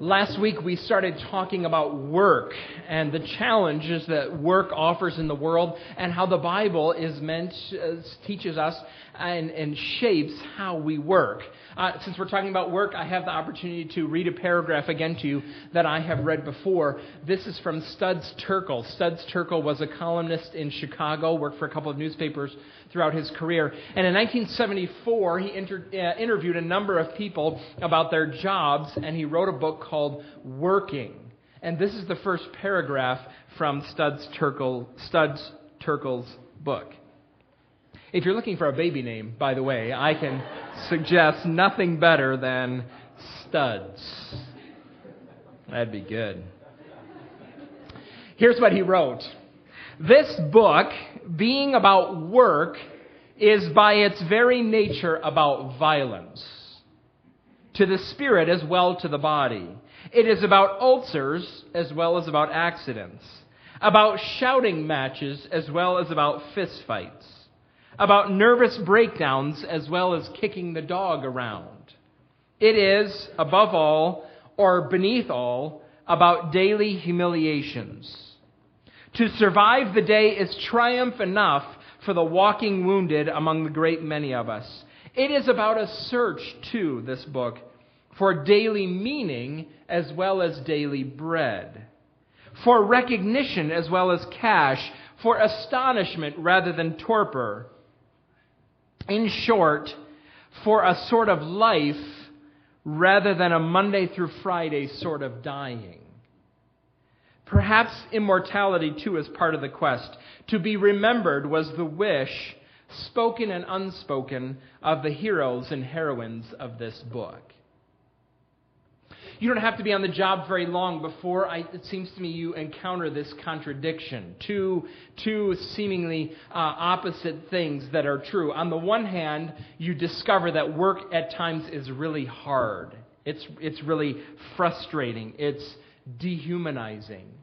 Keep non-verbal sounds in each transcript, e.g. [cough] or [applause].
Last week we started talking about work and the challenges that work offers in the world and how the Bible is meant, uh, teaches us and, and shapes how we work. Uh, since we're talking about work, I have the opportunity to read a paragraph again to you that I have read before. This is from Studs Terkel. Studs Terkel was a columnist in Chicago, worked for a couple of newspapers throughout his career. And in 1974, he inter- uh, interviewed a number of people about their jobs, and he wrote a book called Working. And this is the first paragraph from Studs, Terkel, Studs Terkel's book. If you're looking for a baby name, by the way, I can suggest nothing better than Studs. That'd be good. Here's what he wrote This book, being about work, is by its very nature about violence. To the spirit as well to the body. It is about ulcers as well as about accidents. About shouting matches as well as about fistfights about nervous breakdowns as well as kicking the dog around. It is, above all, or beneath all, about daily humiliations. To survive the day is triumph enough for the walking wounded among the great many of us. It is about a search, too, this book, for daily meaning as well as daily bread, for recognition as well as cash, for astonishment rather than torpor in short, for a sort of life rather than a Monday through Friday sort of dying. Perhaps immortality too is part of the quest. To be remembered was the wish, spoken and unspoken, of the heroes and heroines of this book. You don't have to be on the job very long before I, it seems to me you encounter this contradiction. Two, two seemingly uh, opposite things that are true. On the one hand, you discover that work at times is really hard. It's, it's really frustrating. It's dehumanizing.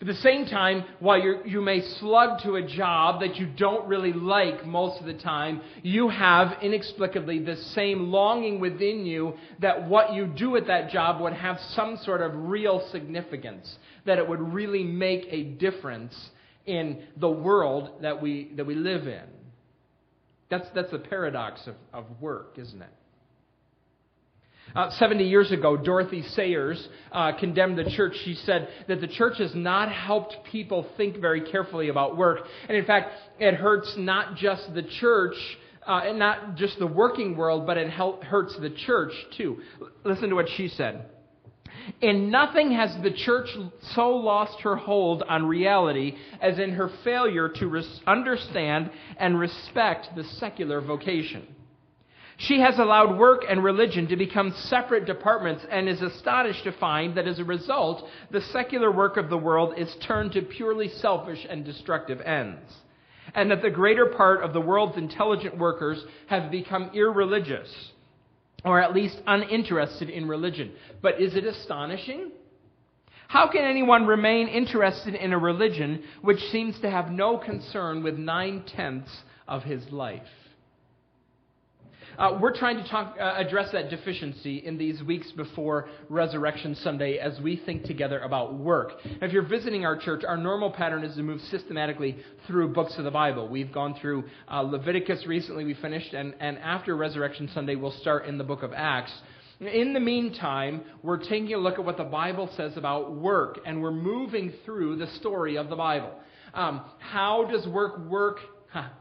At the same time, while you you may slug to a job that you don't really like most of the time, you have inexplicably the same longing within you that what you do at that job would have some sort of real significance, that it would really make a difference in the world that we, that we live in. That's, that's the paradox of, of work, isn't it? Uh, 70 years ago, Dorothy Sayers uh, condemned the church. She said that the church has not helped people think very carefully about work. And in fact, it hurts not just the church, uh, and not just the working world, but it hurts the church too. Listen to what she said. In nothing has the church so lost her hold on reality as in her failure to res- understand and respect the secular vocation. She has allowed work and religion to become separate departments and is astonished to find that as a result, the secular work of the world is turned to purely selfish and destructive ends. And that the greater part of the world's intelligent workers have become irreligious, or at least uninterested in religion. But is it astonishing? How can anyone remain interested in a religion which seems to have no concern with nine tenths of his life? Uh, we're trying to talk, uh, address that deficiency in these weeks before Resurrection Sunday as we think together about work. If you're visiting our church, our normal pattern is to move systematically through books of the Bible. We've gone through uh, Leviticus recently, we finished, and, and after Resurrection Sunday, we'll start in the book of Acts. In the meantime, we're taking a look at what the Bible says about work, and we're moving through the story of the Bible. Um, how does work work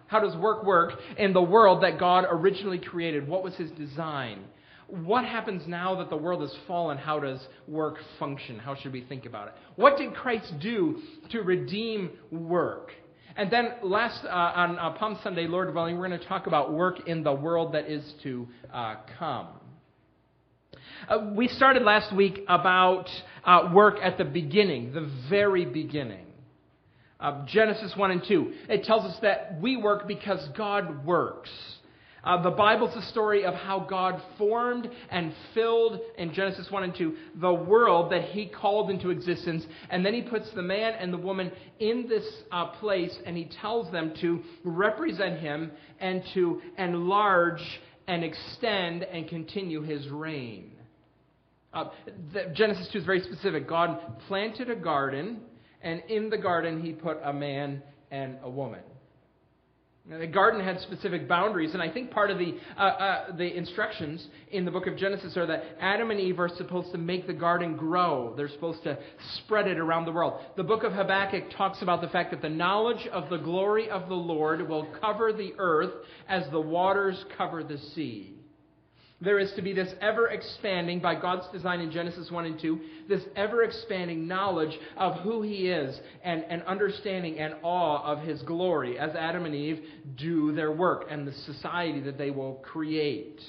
how does work work in the world that God originally created? What was his design? What happens now that the world has fallen? How does work function? How should we think about it? What did Christ do to redeem work? And then last, uh, on uh, Palm Sunday, Lord willing, we're going to talk about work in the world that is to uh, come. Uh, we started last week about uh, work at the beginning, the very beginning. Uh, Genesis 1 and 2. It tells us that we work because God works. Uh, the Bible's a story of how God formed and filled, in Genesis 1 and 2, the world that He called into existence. And then He puts the man and the woman in this uh, place and He tells them to represent Him and to enlarge and extend and continue His reign. Uh, Genesis 2 is very specific. God planted a garden, and in the garden, he put a man and a woman. Now, the garden had specific boundaries, and I think part of the, uh, uh, the instructions in the book of Genesis are that Adam and Eve are supposed to make the garden grow. They're supposed to spread it around the world. The book of Habakkuk talks about the fact that the knowledge of the glory of the Lord will cover the earth as the waters cover the sea. There is to be this ever expanding, by God's design in Genesis 1 and 2, this ever expanding knowledge of who He is and, and understanding and awe of His glory as Adam and Eve do their work and the society that they will create.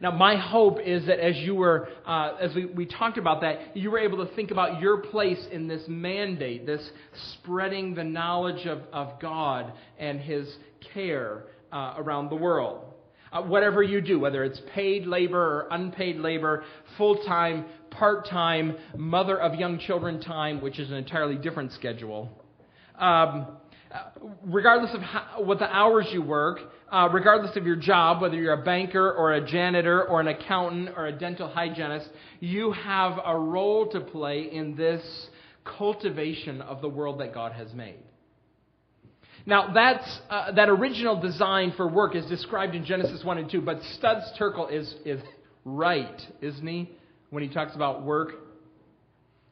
Now, my hope is that as you were, uh, as we, we talked about that, you were able to think about your place in this mandate, this spreading the knowledge of, of God and His care uh, around the world uh, whatever you do, whether it's paid labor or unpaid labor, full time, part time, mother of young children time, which is an entirely different schedule. Um, uh, regardless of how, what the hours you work, uh, regardless of your job, whether you're a banker or a janitor or an accountant or a dental hygienist, you have a role to play in this cultivation of the world that God has made. Now, that's, uh, that original design for work is described in Genesis 1 and 2, but Studs Terkel is, is right, isn't he, when he talks about work?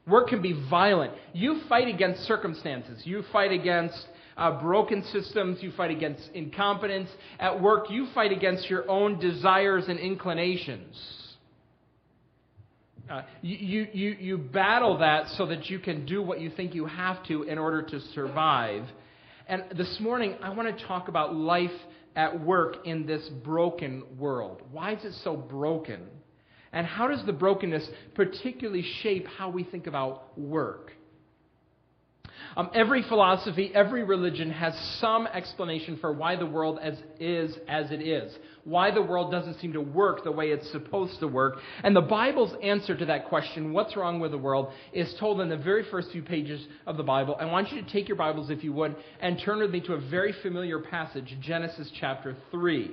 Work can be violent. You fight against circumstances. You fight against uh, broken systems. You fight against incompetence. At work, you fight against your own desires and inclinations. Uh, you, you, you battle that so that you can do what you think you have to in order to survive. And this morning, I want to talk about life at work in this broken world. Why is it so broken? And how does the brokenness particularly shape how we think about work? Um, every philosophy, every religion has some explanation for why the world as, is as it is, why the world doesn't seem to work the way it's supposed to work. And the Bible's answer to that question, what's wrong with the world, is told in the very first few pages of the Bible. I want you to take your Bibles, if you would, and turn with me to a very familiar passage, Genesis chapter 3.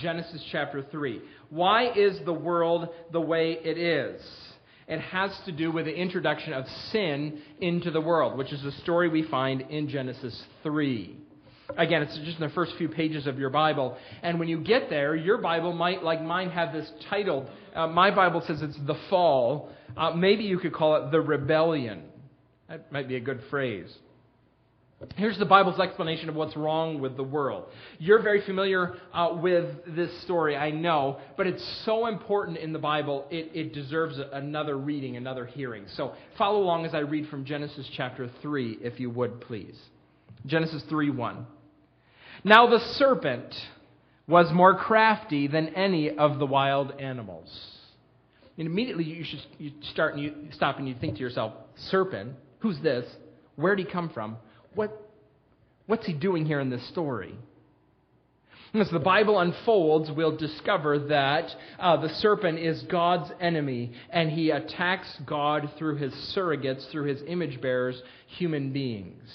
Genesis chapter 3. Why is the world the way it is? It has to do with the introduction of sin into the world, which is a story we find in Genesis 3. Again, it's just in the first few pages of your Bible. And when you get there, your Bible might, like mine, have this title. Uh, my Bible says it's the fall. Uh, maybe you could call it the rebellion. That might be a good phrase. Here's the Bible's explanation of what's wrong with the world. You're very familiar uh, with this story, I know, but it's so important in the Bible, it, it deserves another reading, another hearing. So follow along as I read from Genesis chapter 3, if you would, please. Genesis 3 1. Now the serpent was more crafty than any of the wild animals. And immediately you should you start and you stop and you think to yourself, serpent, who's this? Where'd he come from? What, what's he doing here in this story? As the Bible unfolds, we'll discover that uh, the serpent is God's enemy, and he attacks God through his surrogates, through his image bearers, human beings.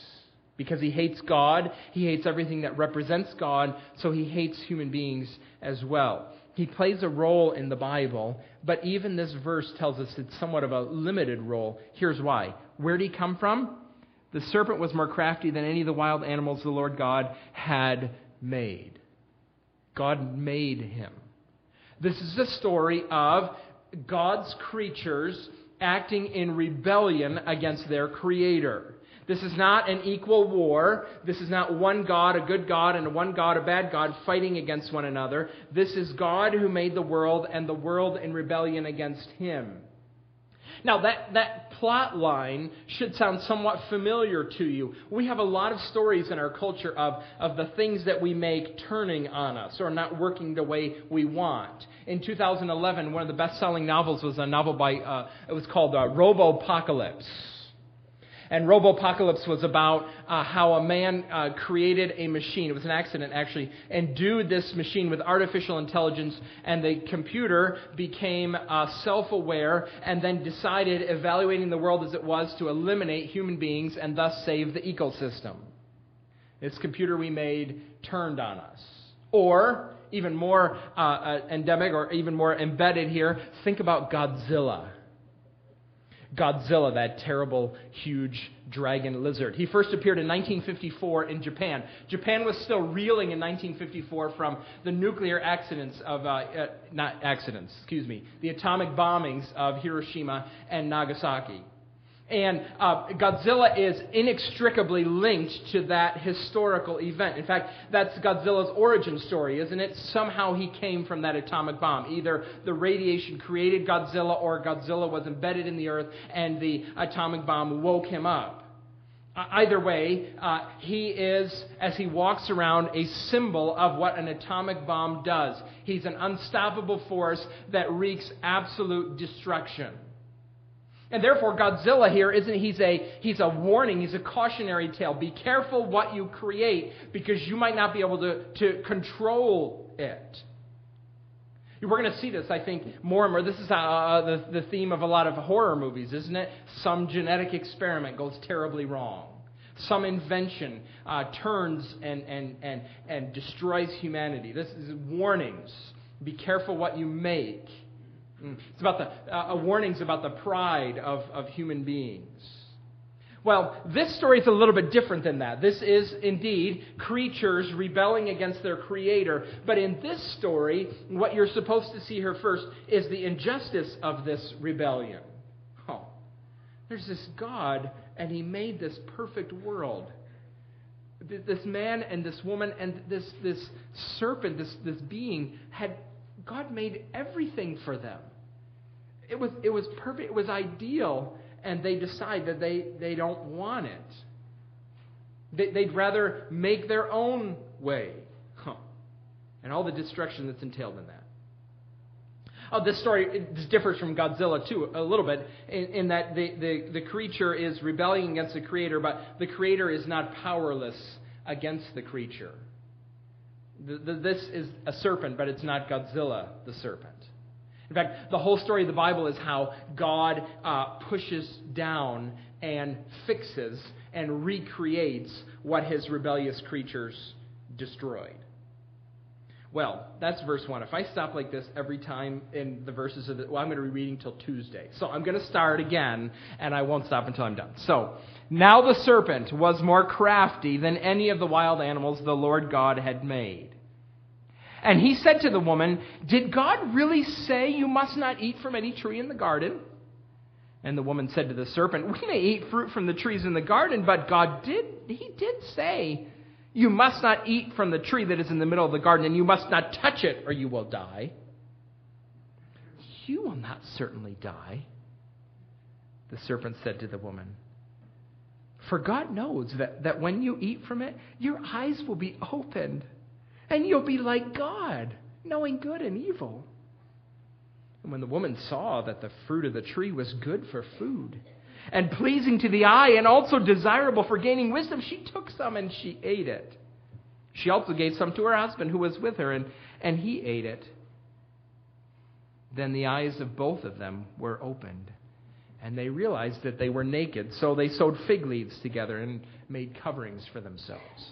Because he hates God, he hates everything that represents God, so he hates human beings as well. He plays a role in the Bible, but even this verse tells us it's somewhat of a limited role. Here's why. Where did he come from? The serpent was more crafty than any of the wild animals the Lord God had made. God made him. This is the story of God's creatures acting in rebellion against their creator. This is not an equal war. This is not one God, a good God, and one God, a bad God, fighting against one another. This is God who made the world and the world in rebellion against him. Now, that, that plot line should sound somewhat familiar to you. We have a lot of stories in our culture of, of the things that we make turning on us or not working the way we want. In 2011, one of the best selling novels was a novel by, uh, it was called uh, Robopocalypse. And Robopocalypse was about uh, how a man uh, created a machine. It was an accident, actually, and endued this machine with artificial intelligence, and the computer became uh, self aware and then decided, evaluating the world as it was, to eliminate human beings and thus save the ecosystem. This computer we made turned on us. Or, even more uh, uh, endemic or even more embedded here, think about Godzilla. Godzilla, that terrible, huge dragon lizard. He first appeared in 1954 in Japan. Japan was still reeling in 1954 from the nuclear accidents of, uh, uh, not accidents, excuse me, the atomic bombings of Hiroshima and Nagasaki. And uh, Godzilla is inextricably linked to that historical event. In fact, that's Godzilla's origin story, isn't it? Somehow he came from that atomic bomb. Either the radiation created Godzilla or Godzilla was embedded in the earth and the atomic bomb woke him up. Uh, either way, uh, he is, as he walks around, a symbol of what an atomic bomb does. He's an unstoppable force that wreaks absolute destruction. And therefore, Godzilla here isn't he's a he's a warning, he's a cautionary tale. Be careful what you create because you might not be able to, to control it. We're going to see this, I think, more and more. This is uh, uh, the, the theme of a lot of horror movies, isn't it? Some genetic experiment goes terribly wrong. Some invention uh, turns and, and, and, and destroys humanity. This is warnings. Be careful what you make. Mm. It's about the uh, warnings about the pride of, of human beings. Well, this story is a little bit different than that. This is indeed creatures rebelling against their creator. But in this story, what you're supposed to see here first is the injustice of this rebellion. Oh, there's this God, and He made this perfect world. This man and this woman and this, this serpent, this, this being, had God made everything for them it was, it was perfect, it was ideal, and they decide that they, they don't want it. They, they'd rather make their own way. Huh. And all the destruction that's entailed in that. Oh, this story this differs from Godzilla too a little bit in, in that the, the, the creature is rebelling against the creator, but the creator is not powerless against the creature. The, the, this is a serpent, but it's not Godzilla the serpent. In fact, the whole story of the Bible is how God uh, pushes down and fixes and recreates what his rebellious creatures destroyed. Well, that's verse 1. If I stop like this every time in the verses of the, well, I'm going to be reading till Tuesday. So I'm going to start again, and I won't stop until I'm done. So, now the serpent was more crafty than any of the wild animals the Lord God had made. And he said to the woman, Did God really say you must not eat from any tree in the garden? And the woman said to the serpent, We may eat fruit from the trees in the garden, but God did, He did say, You must not eat from the tree that is in the middle of the garden, and you must not touch it, or you will die. You will not certainly die. The serpent said to the woman, For God knows that, that when you eat from it, your eyes will be opened and you'll be like God, knowing good and evil. And when the woman saw that the fruit of the tree was good for food, and pleasing to the eye, and also desirable for gaining wisdom, she took some and she ate it. She also gave some to her husband who was with her, and, and he ate it. Then the eyes of both of them were opened, and they realized that they were naked. So they sewed fig leaves together and made coverings for themselves.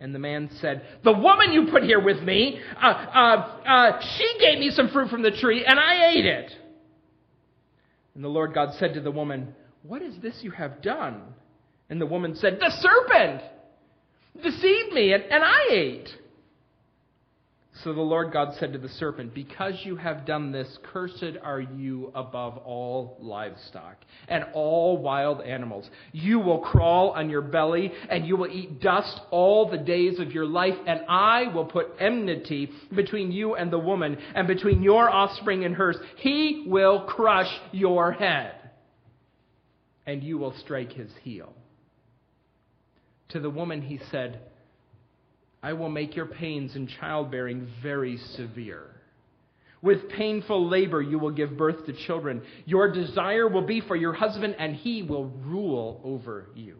And the man said, The woman you put here with me, uh, uh, uh, she gave me some fruit from the tree, and I ate it. And the Lord God said to the woman, What is this you have done? And the woman said, The serpent deceived me, and, and I ate. So the Lord God said to the serpent, Because you have done this, cursed are you above all livestock and all wild animals. You will crawl on your belly, and you will eat dust all the days of your life, and I will put enmity between you and the woman, and between your offspring and hers. He will crush your head, and you will strike his heel. To the woman he said, I will make your pains in childbearing very severe. With painful labor, you will give birth to children. Your desire will be for your husband, and he will rule over you.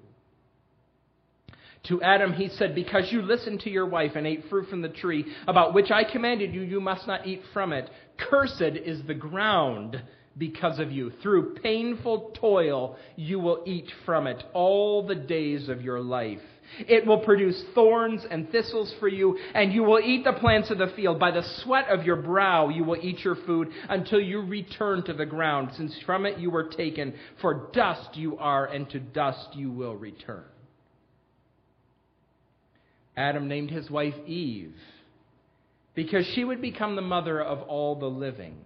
To Adam he said, Because you listened to your wife and ate fruit from the tree about which I commanded you, you must not eat from it. Cursed is the ground because of you. Through painful toil you will eat from it all the days of your life. It will produce thorns and thistles for you, and you will eat the plants of the field. By the sweat of your brow you will eat your food until you return to the ground, since from it you were taken. For dust you are, and to dust you will return. Adam named his wife Eve because she would become the mother of all the living.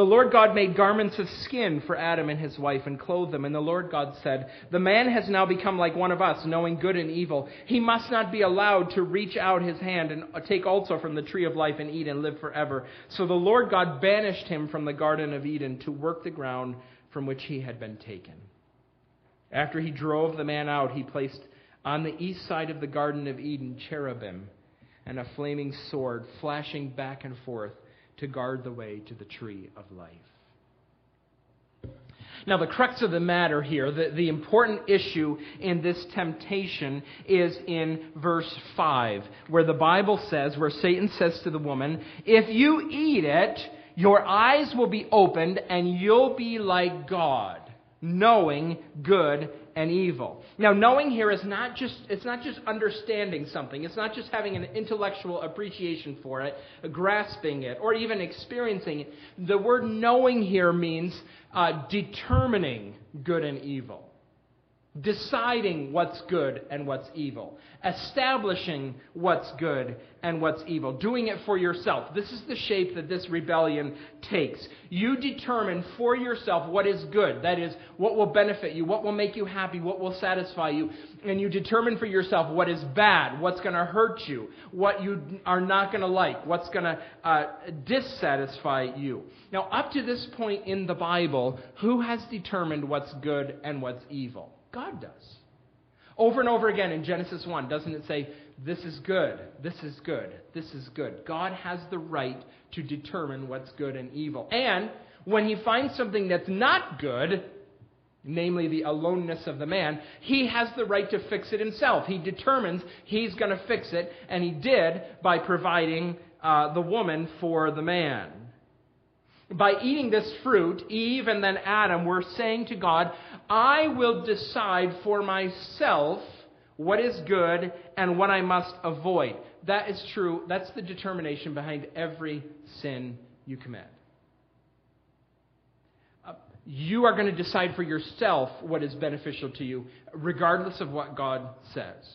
The Lord God made garments of skin for Adam and his wife and clothed them. And the Lord God said, The man has now become like one of us, knowing good and evil. He must not be allowed to reach out his hand and take also from the tree of life and eat and live forever. So the Lord God banished him from the Garden of Eden to work the ground from which he had been taken. After he drove the man out, he placed on the east side of the Garden of Eden cherubim and a flaming sword flashing back and forth to guard the way to the tree of life. Now, the crux of the matter here, the, the important issue in this temptation is in verse 5, where the Bible says, where Satan says to the woman, If you eat it, your eyes will be opened and you'll be like God, knowing good and evil. Now, knowing here is not just, it's not just understanding something. It's not just having an intellectual appreciation for it, grasping it, or even experiencing it. The word knowing here means uh, determining good and evil deciding what's good and what's evil, establishing what's good and what's evil, doing it for yourself. This is the shape that this rebellion takes. You determine for yourself what is good, that is, what will benefit you, what will make you happy, what will satisfy you, and you determine for yourself what is bad, what's going to hurt you, what you are not going to like, what's going to uh, dissatisfy you. Now, up to this point in the Bible, who has determined what's good and what's evil? God does. Over and over again in Genesis 1, doesn't it say, This is good, this is good, this is good? God has the right to determine what's good and evil. And when he finds something that's not good, namely the aloneness of the man, he has the right to fix it himself. He determines he's going to fix it, and he did by providing uh, the woman for the man. By eating this fruit, Eve and then Adam were saying to God, I will decide for myself what is good and what I must avoid. That is true. That's the determination behind every sin you commit. Uh, you are going to decide for yourself what is beneficial to you, regardless of what God says.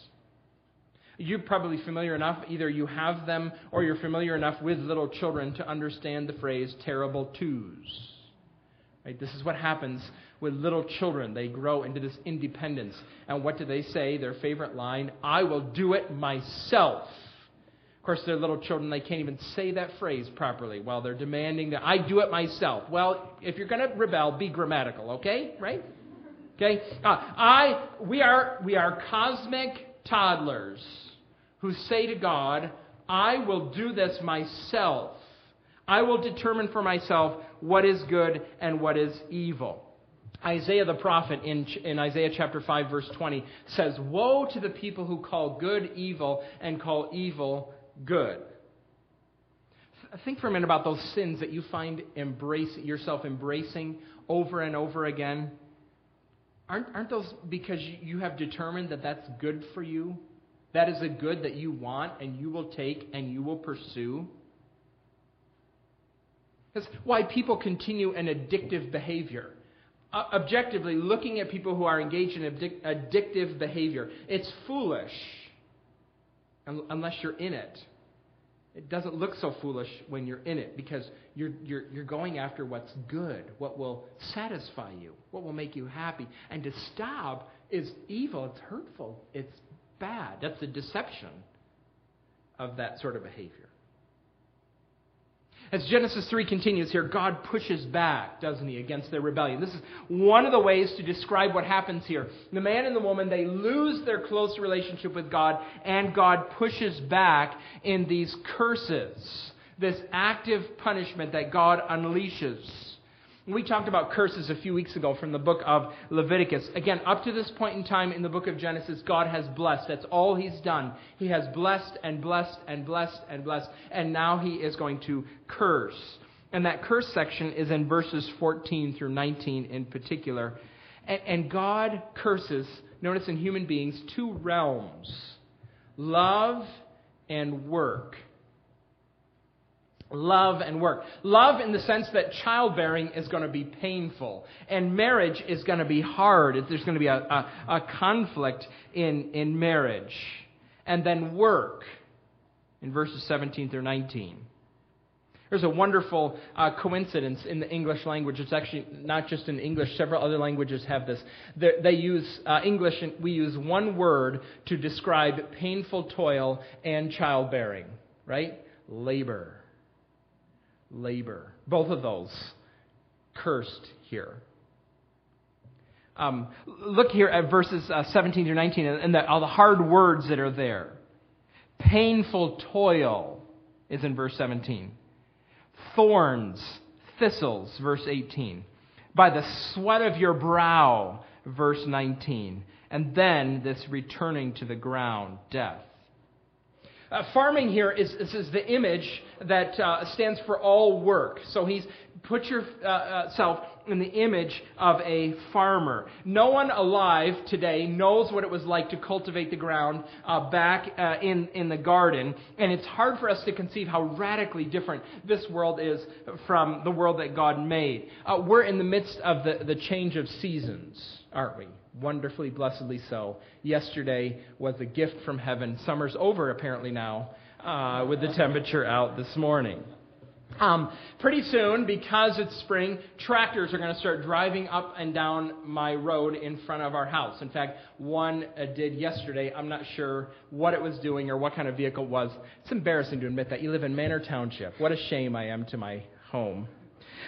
You're probably familiar enough, either you have them or you're familiar enough with little children to understand the phrase terrible twos. Right? This is what happens with little children. They grow into this independence. And what do they say? Their favorite line I will do it myself. Of course, they're little children. They can't even say that phrase properly while they're demanding that I do it myself. Well, if you're going to rebel, be grammatical, okay? Right? Okay? Uh, I, we, are, we are cosmic toddlers who say to God, I will do this myself. I will determine for myself what is good and what is evil. Isaiah the prophet in, in Isaiah chapter 5, verse 20 says, Woe to the people who call good evil and call evil good. Think for a minute about those sins that you find embrace, yourself embracing over and over again. Aren't, aren't those because you have determined that that's good for you? That is a good that you want and you will take and you will pursue? That's why people continue an addictive behavior. Uh, objectively, looking at people who are engaged in addic- addictive behavior, it's foolish un- unless you're in it. It doesn't look so foolish when you're in it because you're, you're, you're going after what's good, what will satisfy you, what will make you happy. And to stop is evil, it's hurtful, it's bad. That's the deception of that sort of behavior. As Genesis 3 continues here, God pushes back, doesn't he, against their rebellion. This is one of the ways to describe what happens here. The man and the woman, they lose their close relationship with God, and God pushes back in these curses, this active punishment that God unleashes. We talked about curses a few weeks ago from the book of Leviticus. Again, up to this point in time in the book of Genesis, God has blessed. That's all He's done. He has blessed and blessed and blessed and blessed, and now He is going to curse. And that curse section is in verses 14 through 19 in particular. And, God curses, notice in human beings, two realms love and work love and work. Love in the sense that childbearing is going to be painful and marriage is going to be hard. There's going to be a, a, a conflict in, in marriage. And then work in verses 17 through 19. There's a wonderful uh, coincidence in the English language. It's actually not just in English, several other languages have this. They're, they use uh, English, and we use one word to describe painful toil and childbearing, right? Labor labor. Both of those cursed here. Um, look here at verses uh, 17 through 19 and the, all the hard words that are there. Painful toil is in verse 17. Thorns, thistles, verse 18. By the sweat of your brow, verse 19. And then this returning to the ground, death. Uh, farming here is, is, is, the image that uh, stands for all work. So he's put yourself uh, in the image of a farmer. No one alive today knows what it was like to cultivate the ground uh, back uh, in, in the garden, and it's hard for us to conceive how radically different this world is from the world that God made. Uh, we're in the midst of the, the change of seasons, aren't we? Wonderfully, blessedly so. Yesterday was a gift from heaven. Summer's over, apparently, now, uh, with the temperature out this morning. Um, pretty soon, because it's spring, tractors are going to start driving up and down my road in front of our house. In fact, one uh, did yesterday. I'm not sure what it was doing or what kind of vehicle it was. It's embarrassing to admit that. You live in Manor Township. What a shame I am to my home.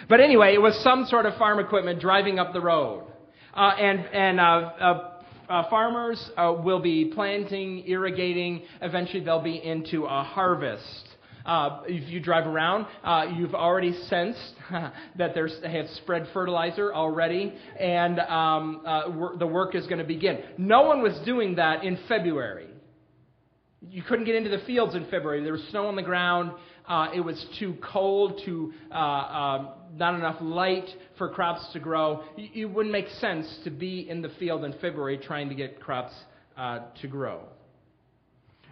But anyway, it was some sort of farm equipment driving up the road. Uh, and and uh, uh, uh, farmers uh, will be planting, irrigating. Eventually, they'll be into a harvest. Uh, if you drive around, you've already sensed [laughs] that they have spread fertilizer already, and um, uh, the work is going to begin. No one was doing that in February. You couldn't get into the fields in February. There was snow on the ground. Uh, it was too cold, too uh, uh, not enough light for crops to grow. It wouldn't make sense to be in the field in February trying to get crops uh, to grow.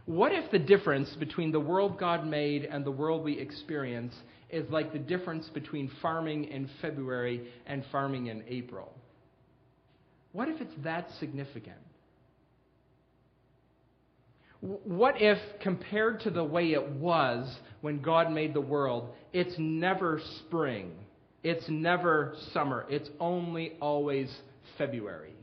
What if the difference between the world God made and the world we experience is like the difference between farming in February and farming in April? What if it's that significant? What if, compared to the way it was when God made the world, it's never spring, it's never summer, it's only always February?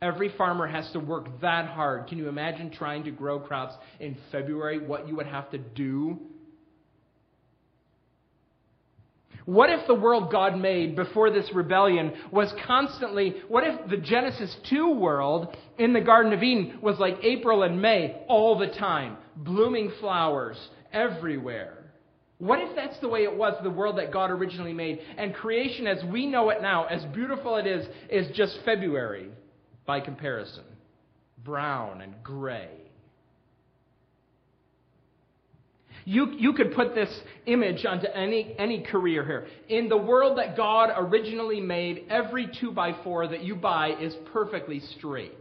Every farmer has to work that hard. Can you imagine trying to grow crops in February? What you would have to do What if the world God made before this rebellion was constantly, what if the Genesis 2 world in the Garden of Eden was like April and May all the time? Blooming flowers everywhere. What if that's the way it was, the world that God originally made? And creation as we know it now, as beautiful it is, is just February by comparison. Brown and gray. You, you could put this image onto any, any career here. In the world that God originally made, every 2x4 that you buy is perfectly straight.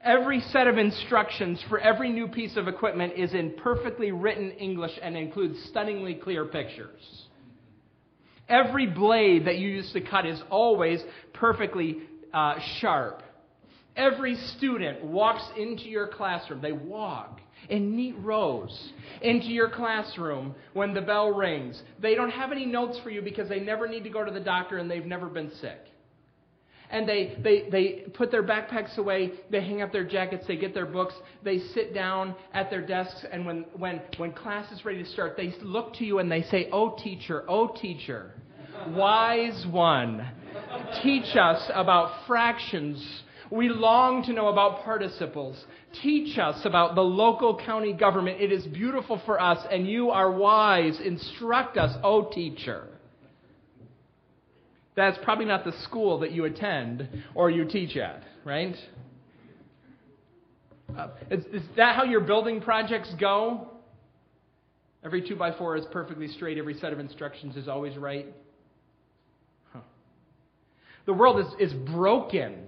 Every set of instructions for every new piece of equipment is in perfectly written English and includes stunningly clear pictures. Every blade that you use to cut is always perfectly uh, sharp. Every student walks into your classroom. They walk in neat rows into your classroom when the bell rings. They don't have any notes for you because they never need to go to the doctor and they've never been sick. and they, they, they put their backpacks away, they hang up their jackets, they get their books, they sit down at their desks, and when, when, when class is ready to start, they look to you and they say, Oh, teacher, oh, teacher, wise one, teach us about fractions. We long to know about participles. Teach us about the local county government. It is beautiful for us, and you are wise. Instruct us, O teacher. That's probably not the school that you attend or you teach at, right? Uh, is, is that how your building projects go? Every 2 by 4 is perfectly straight, every set of instructions is always right. Huh. The world is, is broken.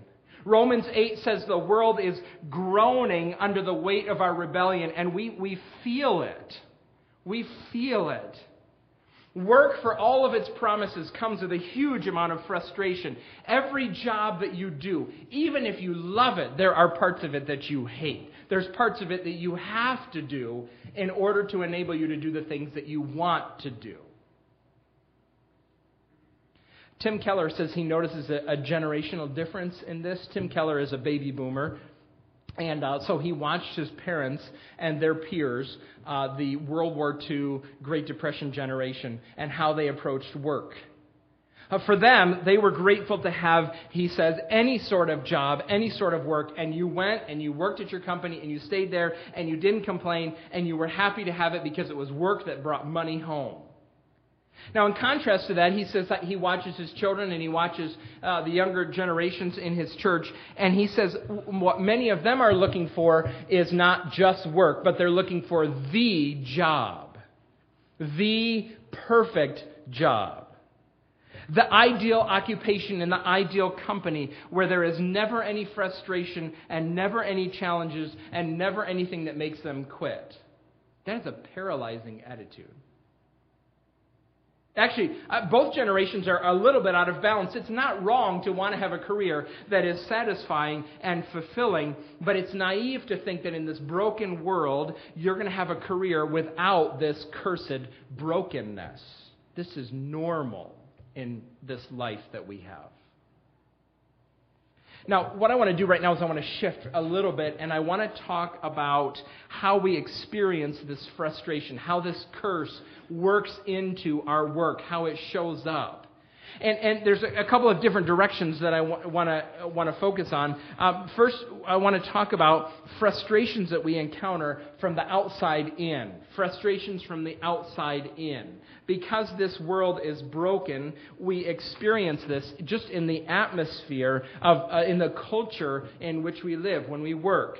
Romans 8 says the world is groaning under the weight of our rebellion, and we, we feel it. We feel it. Work for all of its promises comes with a huge amount of frustration. Every job that you do, even if you love it, there are parts of it that you hate. There's parts of it that you have to do in order to enable you to do the things that you want to do. Tim Keller says he notices a, a generational difference in this. Tim Keller is a baby boomer. And uh, so he watched his parents and their peers, uh, the World War II Great Depression generation, and how they approached work. Uh, for them, they were grateful to have, he says, any sort of job, any sort of work, and you went and you worked at your company and you stayed there and you didn't complain and you were happy to have it because it was work that brought money home. Now, in contrast to that, he says that he watches his children and he watches uh, the younger generations in his church, and he says what many of them are looking for is not just work, but they're looking for the job. The perfect job. The ideal occupation and the ideal company where there is never any frustration and never any challenges and never anything that makes them quit. That is a paralyzing attitude. Actually, uh, both generations are a little bit out of balance. It's not wrong to want to have a career that is satisfying and fulfilling, but it's naive to think that in this broken world, you're going to have a career without this cursed brokenness. This is normal in this life that we have. Now, what I want to do right now is I want to shift a little bit and I want to talk about how we experience this frustration, how this curse works into our work, how it shows up. And, and there's a, couple of different directions that I want to want to focus on. Um, first, I want to talk about frustrations that we encounter from the outside in. Frustrations from the outside in. Because this world is broken, we experience this just in the atmosphere of uh, in the culture in which we live when we work.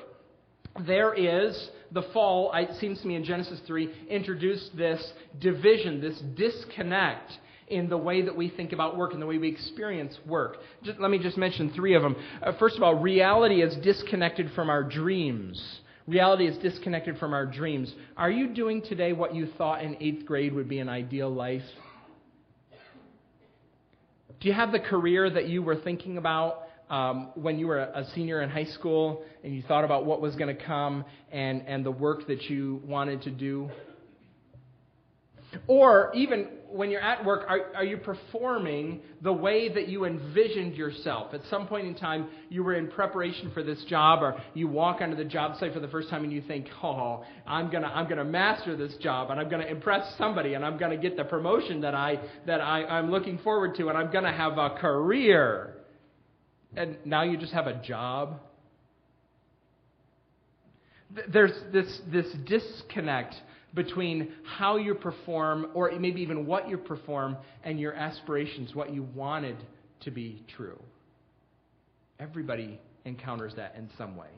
There is the fall. It seems to me in Genesis three introduced this division, this disconnect in the way that we think about work and the way we experience work. Just, let me just mention three of them. Uh, first of all, reality is disconnected from our dreams. Reality is disconnected from our dreams. Are you doing today what you thought in eighth grade would be an ideal life? Do you have the career that you were thinking about um, when you were a senior in high school and you thought about what was going to come and, and the work that you wanted to do? Or even when you're at work, are, are you performing the way that you envisioned yourself? At some point in time, you were in preparation for this job, or you walk onto the job site for the first time and you think, oh, I'm going to I'm gonna master this job, and I'm going to impress somebody, and I'm going to get the promotion that, I, that I, I'm looking forward to, and I'm going to have a career. And now you just have a job. There's this, this disconnect between how you perform, or maybe even what you perform, and your aspirations, what you wanted to be true. Everybody encounters that in some way.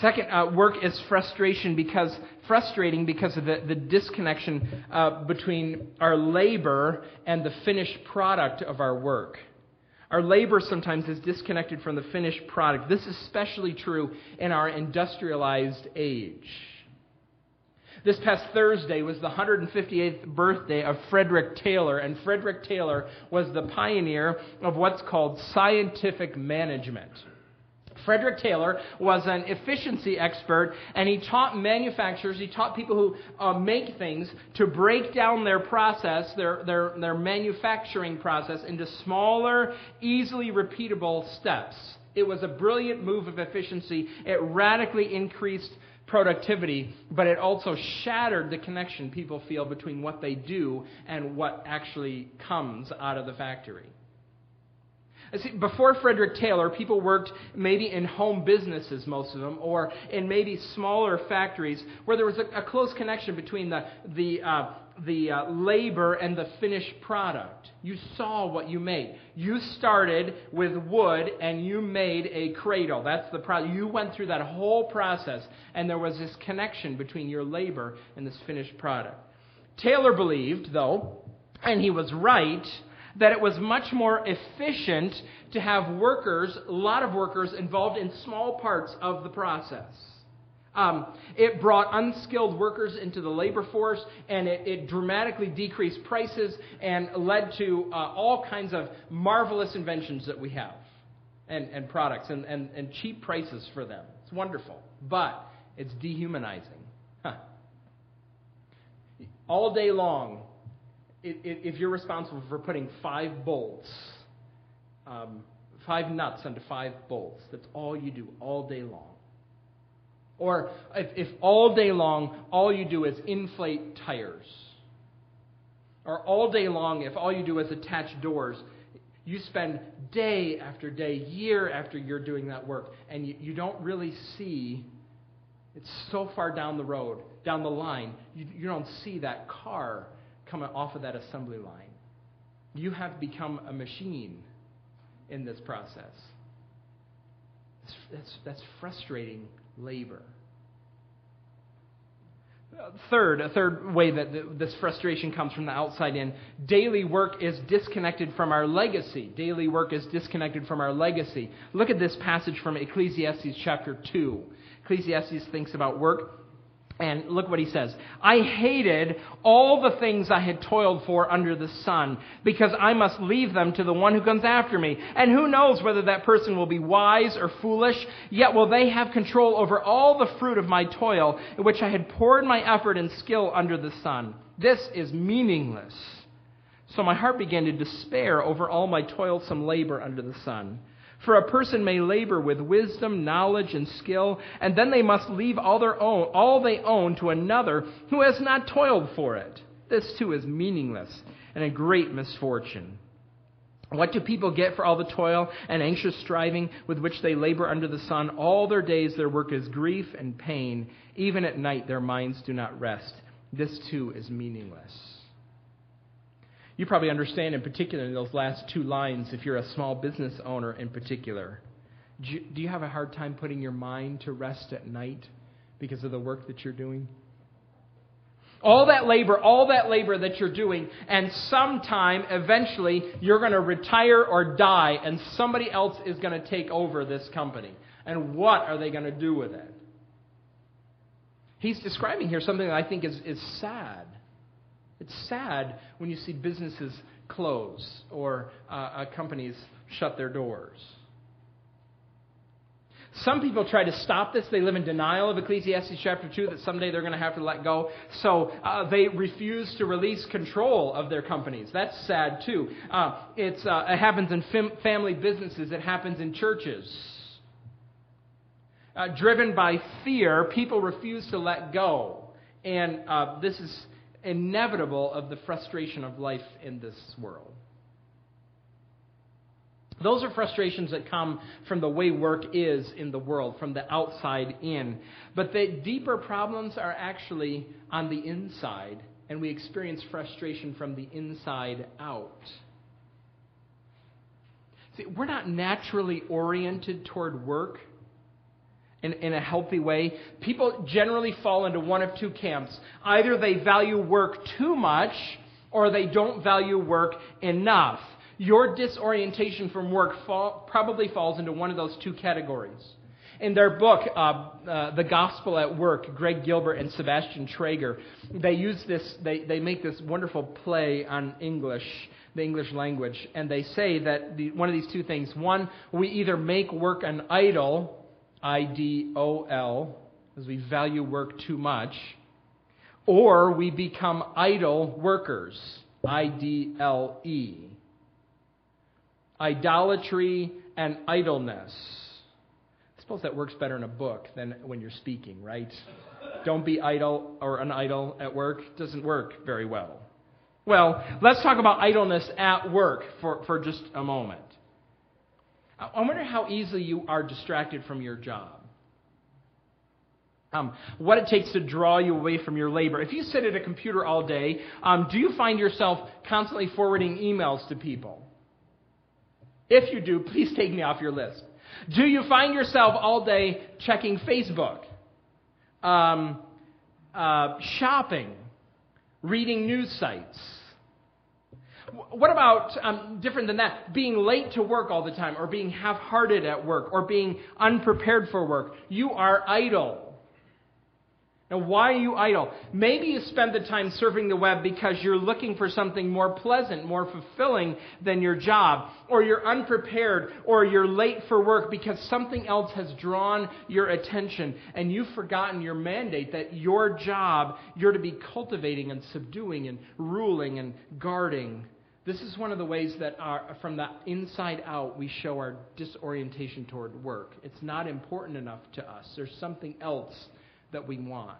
Second, uh, work is frustration because frustrating because of the, the disconnection uh, between our labor and the finished product of our work. Our labor sometimes is disconnected from the finished product. This is especially true in our industrialized age. This past Thursday was the 158th birthday of Frederick Taylor, and Frederick Taylor was the pioneer of what's called scientific management. Frederick Taylor was an efficiency expert, and he taught manufacturers, he taught people who uh, make things to break down their process, their, their, their manufacturing process, into smaller, easily repeatable steps. It was a brilliant move of efficiency. It radically increased productivity, but it also shattered the connection people feel between what they do and what actually comes out of the factory. See, before Frederick Taylor, people worked maybe in home businesses, most of them, or in maybe smaller factories where there was a, a close connection between the, the, uh, the uh, labor and the finished product. You saw what you made. You started with wood and you made a cradle. That's the product. You went through that whole process, and there was this connection between your labor and this finished product. Taylor believed, though, and he was right, that it was much more efficient to have workers, a lot of workers, involved in small parts of the process. Um, it brought unskilled workers into the labor force, and it, it dramatically decreased prices and led to uh, all kinds of marvelous inventions that we have and, and products and, and, and cheap prices for them. It's wonderful, but it's dehumanizing. Huh. All day long, if you're responsible for putting five bolts, um, five nuts onto five bolts, that's all you do all day long. Or if, if all day long all you do is inflate tires, or all day long if all you do is attach doors, you spend day after day, year after year doing that work, and you, you don't really see, it's so far down the road, down the line, you, you don't see that car coming off of that assembly line. You have become a machine in this process. That's, that's, that's frustrating labor. Third, a third way that this frustration comes from the outside in, daily work is disconnected from our legacy. Daily work is disconnected from our legacy. Look at this passage from Ecclesiastes chapter 2. Ecclesiastes thinks about work and look what he says. I hated all the things I had toiled for under the sun, because I must leave them to the one who comes after me. And who knows whether that person will be wise or foolish, yet will they have control over all the fruit of my toil, in which I had poured my effort and skill under the sun. This is meaningless. So my heart began to despair over all my toilsome labor under the sun. For a person may labor with wisdom, knowledge, and skill, and then they must leave all their own, all they own to another who has not toiled for it. This too is meaningless and a great misfortune. What do people get for all the toil and anxious striving with which they labor under the sun? All their days their work is grief and pain. Even at night their minds do not rest. This too is meaningless. You probably understand in particular in those last two lines if you're a small business owner in particular. Do you have a hard time putting your mind to rest at night because of the work that you're doing? All that labor, all that labor that you're doing, and sometime, eventually, you're going to retire or die, and somebody else is going to take over this company. And what are they going to do with it? He's describing here something that I think is, is sad. It's sad when you see businesses close or uh, uh, companies shut their doors. Some people try to stop this. They live in denial of Ecclesiastes chapter 2 that someday they're going to have to let go. So uh, they refuse to release control of their companies. That's sad too. Uh, uh, it happens in fam- family businesses, it happens in churches. Uh, driven by fear, people refuse to let go. And this is inevitable of the frustration of life in this world. Those are frustrations that come from the way work is in the world, from the outside in. But the deeper problems are actually on the inside, and we experience frustration from the inside out. See, we're not naturally oriented toward work in, in a healthy way, people generally fall into one of two camps. Either they value work too much or they don't value work enough. Your disorientation from work fall, probably falls into one of those two categories. In their book, uh, uh, The Gospel at Work, Greg Gilbert and Sebastian Traeger, they use this, they, they make this wonderful play on English the English language, and they say that the, one of these two things one, we either make work an idol, I D O L, as we value work too much, or we become idle workers, I D L E. Idolatry and idleness. I suppose that works better in a book than when you're speaking, right? Don't be idle or an idol at work. Doesn't work very well. Well, let's talk about idleness at work for, for just a moment. I wonder how easily you are distracted from your job. Um, what it takes to draw you away from your labor. If you sit at a computer all day, um, do you find yourself constantly forwarding emails to people? If you do, please take me off your list. Do you find yourself all day checking Facebook, um, uh, shopping, reading news sites? What about um, different than that? Being late to work all the time, or being half hearted at work, or being unprepared for work. You are idle. Now, why are you idle? Maybe you spend the time surfing the web because you're looking for something more pleasant, more fulfilling than your job, or you're unprepared, or you're late for work because something else has drawn your attention and you've forgotten your mandate that your job, you're to be cultivating and subduing and ruling and guarding. This is one of the ways that our, from the inside out we show our disorientation toward work. It's not important enough to us. There's something else that we want.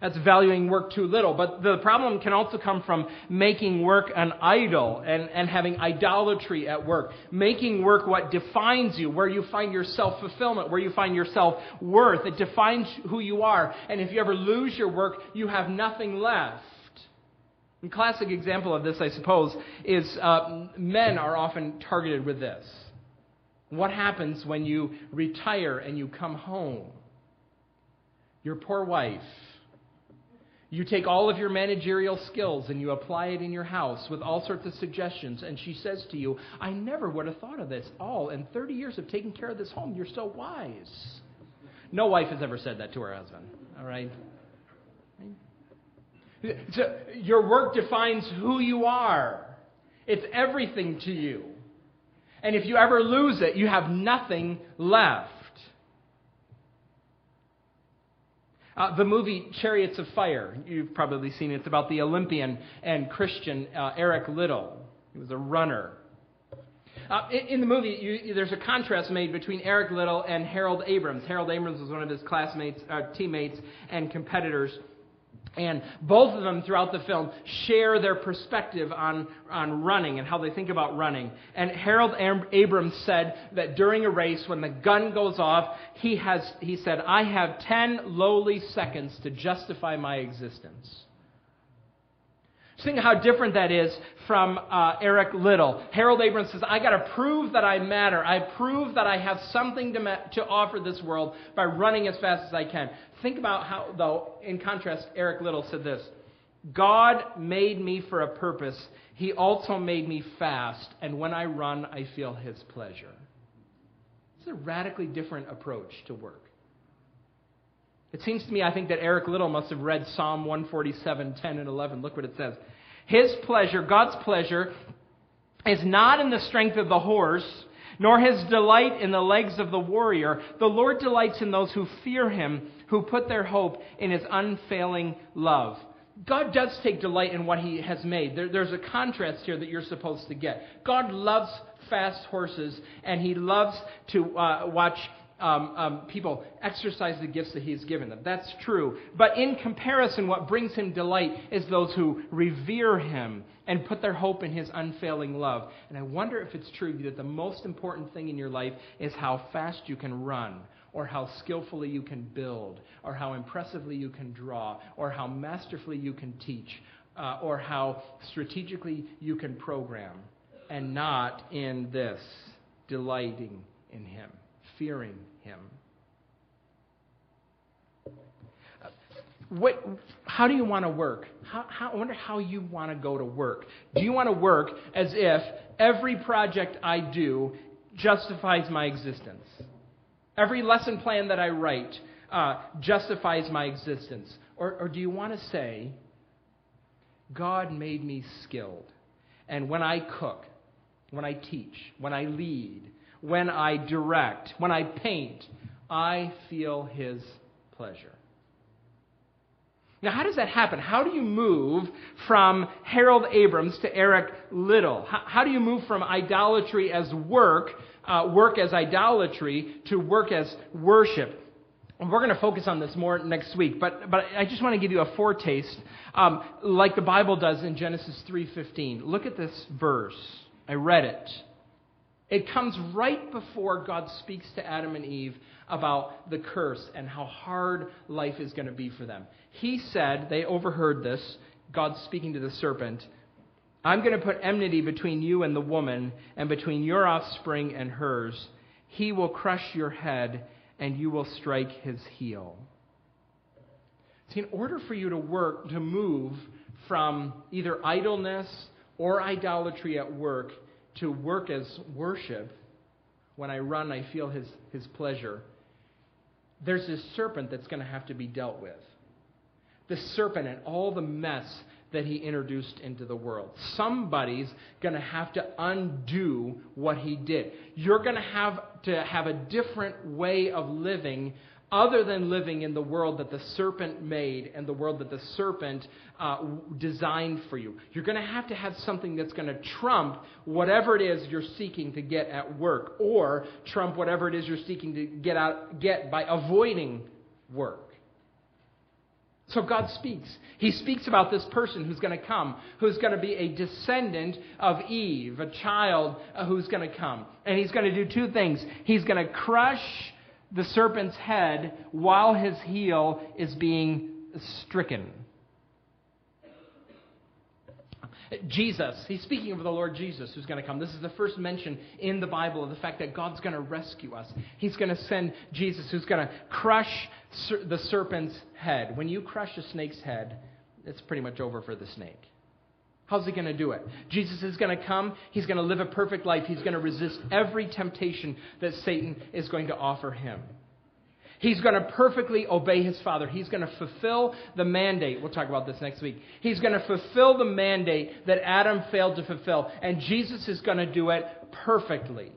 That's valuing work too little. But the problem can also come from making work an idol and, and having idolatry at work. Making work what defines you, where you find your self fulfillment, where you find your self worth. It defines who you are. And if you ever lose your work, you have nothing left. A classic example of this, I suppose, is uh, men are often targeted with this. What happens when you retire and you come home? Your poor wife. You take all of your managerial skills and you apply it in your house with all sorts of suggestions, and she says to you, I never would have thought of this all. In 30 years of taking care of this home, you're so wise. No wife has ever said that to her husband, all right? So your work defines who you are, it's everything to you. And if you ever lose it, you have nothing left. Uh, the movie Chariots of Fire, you've probably seen it. It's about the Olympian and Christian uh, Eric Liddell. He was a runner. Uh, in, in, the movie, you, there's a contrast made between Eric Liddell and Harold Abrams. Harold Abrams was one of his classmates, uh, teammates, and competitors. And both of them throughout the film share their perspective on, on running and how they think about running. And Harold Abrams said that during a race, when the gun goes off, he, has, he said, I have 10 lowly seconds to justify my existence. Think how different that is from uh, Eric Liddell. Harold Abrams says, I got to prove that I matter. I prove that I have something to, ma- to offer this world by running as fast as I can. Think about how, though, in contrast, Eric Liddell said this God made me for a purpose. He also made me fast, and when I run, I feel His pleasure. It's a radically different approach to work. It seems to me, I think that Eric Liddell must have read Psalm 147, 10 and 11. Look what it says. His pleasure, God's pleasure, is not in the strength of the horse, nor his delight in the legs of the warrior. The Lord delights in those who fear him, who put their hope in his unfailing love. God does take delight in what he has made. There, there's a contrast here that you're supposed to get. God loves fast horses, and he loves to uh, watch um, um, people exercise the gifts that He's given them. That's true. But in comparison, what brings Him delight is those who revere Him and put their hope in His unfailing love. And I wonder if it's true that the most important thing in your life is how fast you can run, or how skillfully you can build, or how impressively you can draw, or how masterfully you can teach, uh, or how strategically you can program, and not in this delighting in Him fearing him. What, how do you want to work? How, how, I wonder how you want to go to work. Do you want to work as if every project I do justifies my existence? Every lesson plan that I write uh, justifies my existence? Or, or do you want to say, God made me skilled. And when I cook, when I teach, when I lead, when I direct, when I paint, I feel His pleasure. Now, how does that happen? How do you move from Harold Abrams to Eric Liddell? How, how do you move from idolatry as work, uh, work as idolatry, to work as worship? And we're going to focus on this more next week, but, but I just want to give you a foretaste, um, like the Bible does in Genesis 3.15. Look at this verse. I read it. It comes right before God speaks to Adam and Eve about the curse and how hard life is going to be for them. He said, they overheard this, God speaking to the serpent, I'm going to put enmity between you and the woman, and between your offspring and hers. He will crush your head, and you will strike his heel. See, in order for you to work, to move from either idleness or idolatry at work to work as worship, when I run, I feel his, his pleasure there's this serpent that's going to have to be dealt with. The serpent and all the mess that he introduced into the world. Somebody's going to have to undo what he did. You're going to have to have a different way of living other than living in the world that the serpent made and the world that the serpent uh, designed for you. You're going to have to have something that's going to trump whatever it is you're seeking to get at work, or trump whatever it is you're seeking to get out get by avoiding work. So God speaks. He speaks about this person who's going to come, who's going to be a descendant of Eve, a child uh, who's going to come. And he's going to do two things. He's going to crush the serpent's head while his heel is being stricken. Jesus, he's speaking of the Lord Jesus who's going to come. This is the first mention in the Bible of the fact that God's going to rescue us. He's going to send Jesus who's going to crush the serpent's head. When you crush a snake's head, it's pretty much over for the snake. How's he going to do it? Jesus is going to come. He's going to live a perfect life. He's going to resist every temptation that Satan is going to offer him. He's going to perfectly obey his Father. He's going to fulfill the mandate. We'll talk about this next week. He's going to fulfill the mandate that Adam failed to fulfill. And Jesus is going to do it perfectly.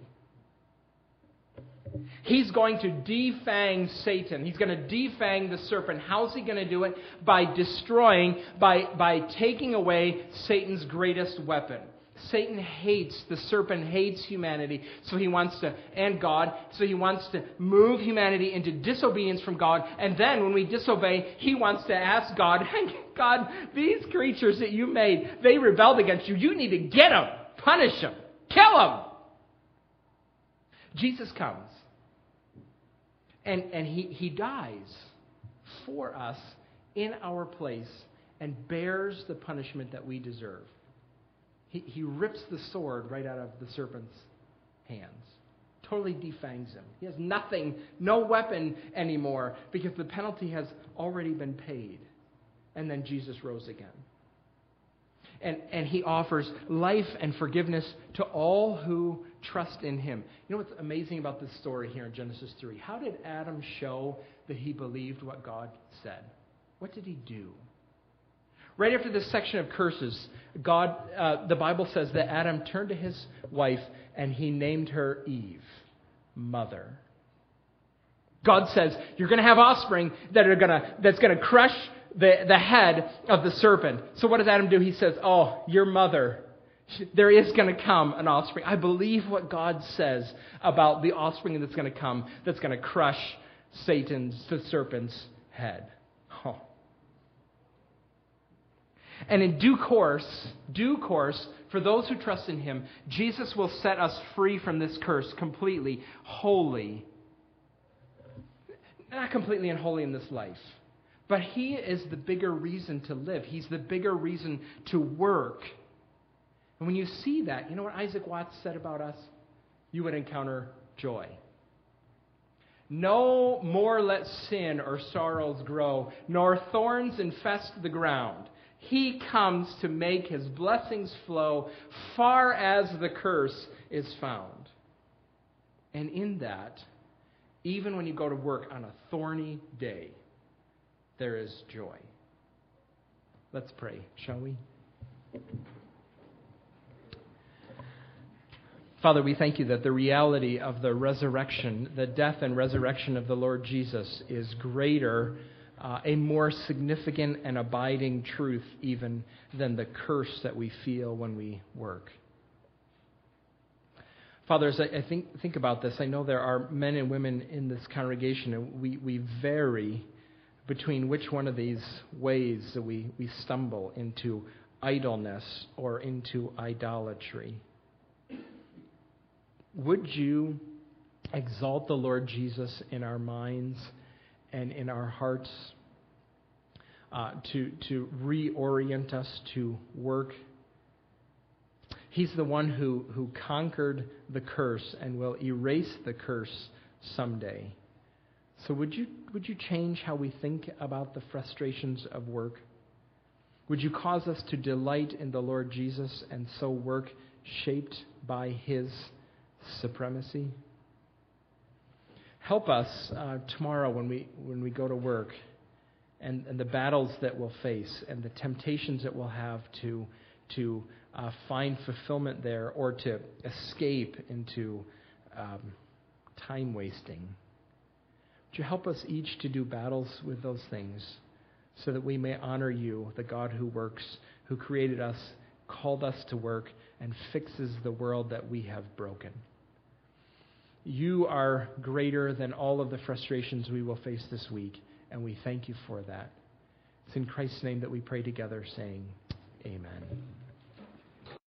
He's going to defang Satan. He's going to defang the serpent. How's he going to do it? By destroying, by, by taking away Satan's greatest weapon. Satan hates, the serpent hates humanity, so he wants to, and God, so he wants to move humanity into disobedience from God. And then when we disobey, he wants to ask God, [laughs] God, these creatures that you made, they rebelled against you. You need to get them, punish them, kill them. Jesus comes. And, and he, he dies for us in our place and bears the punishment that we deserve. He, he rips the sword right out of the serpent's hands, totally defangs him. He has nothing, no weapon anymore because the penalty has already been paid. And then Jesus rose again. And, and he offers life and forgiveness to all who trust in him. You know what's amazing about this story here in Genesis 3? How did Adam show that he believed what God said? What did he do? Right after this section of curses, God, uh, the Bible says that Adam turned to his wife and he named her Eve, mother. God says, You're going to have offspring that are gonna, that's going to crush the, the head of the serpent. So what does Adam do? He says, Oh, your mother. There is going to come an offspring. I believe what God says about the offspring that's going to come that's going to crush Satan's, the serpent's head. Oh. And in due course, due course, for those who trust in him, Jesus will set us free from this curse completely, wholly. Not completely and wholly in this life but He is the bigger reason to live. He's the bigger reason to work. And when you see that, you know what Isaac Watts said about us? You would encounter joy. No more let sin or sorrows grow, nor thorns infest the ground. He comes to make his blessings flow far as the curse is found. And in that, even when you go to work on a thorny day, there is joy. Let's pray, shall we? Father, we thank you that the reality of the resurrection, the death and resurrection of the Lord Jesus, is greater, uh, a more significant and abiding truth even than the curse that we feel when we work. Fathers, I, I think, think about this. I know there are men and women in this congregation, and we, we vary between which one of these ways that we, we stumble into idleness or into idolatry. Would you exalt the Lord Jesus in our minds and in our hearts uh, to, to reorient us to work? He's the one who, who conquered the curse and will erase the curse someday. So, would you, would you change how we think about the frustrations of work? Would you cause us to delight in the Lord Jesus and so work shaped by his supremacy? Help us uh, tomorrow when we, when we go to work and, and the battles that we'll face and the temptations that we'll have to, to uh, find fulfillment there or to escape into um, time wasting. Would you help us each to do battles with those things so that we may honor you, the God who works, who created us, called us to work, and fixes the world that we have broken? you are greater than all of the frustrations we will face this week, and we thank you for that. It's in Christ's name that we pray together, saying, Amen.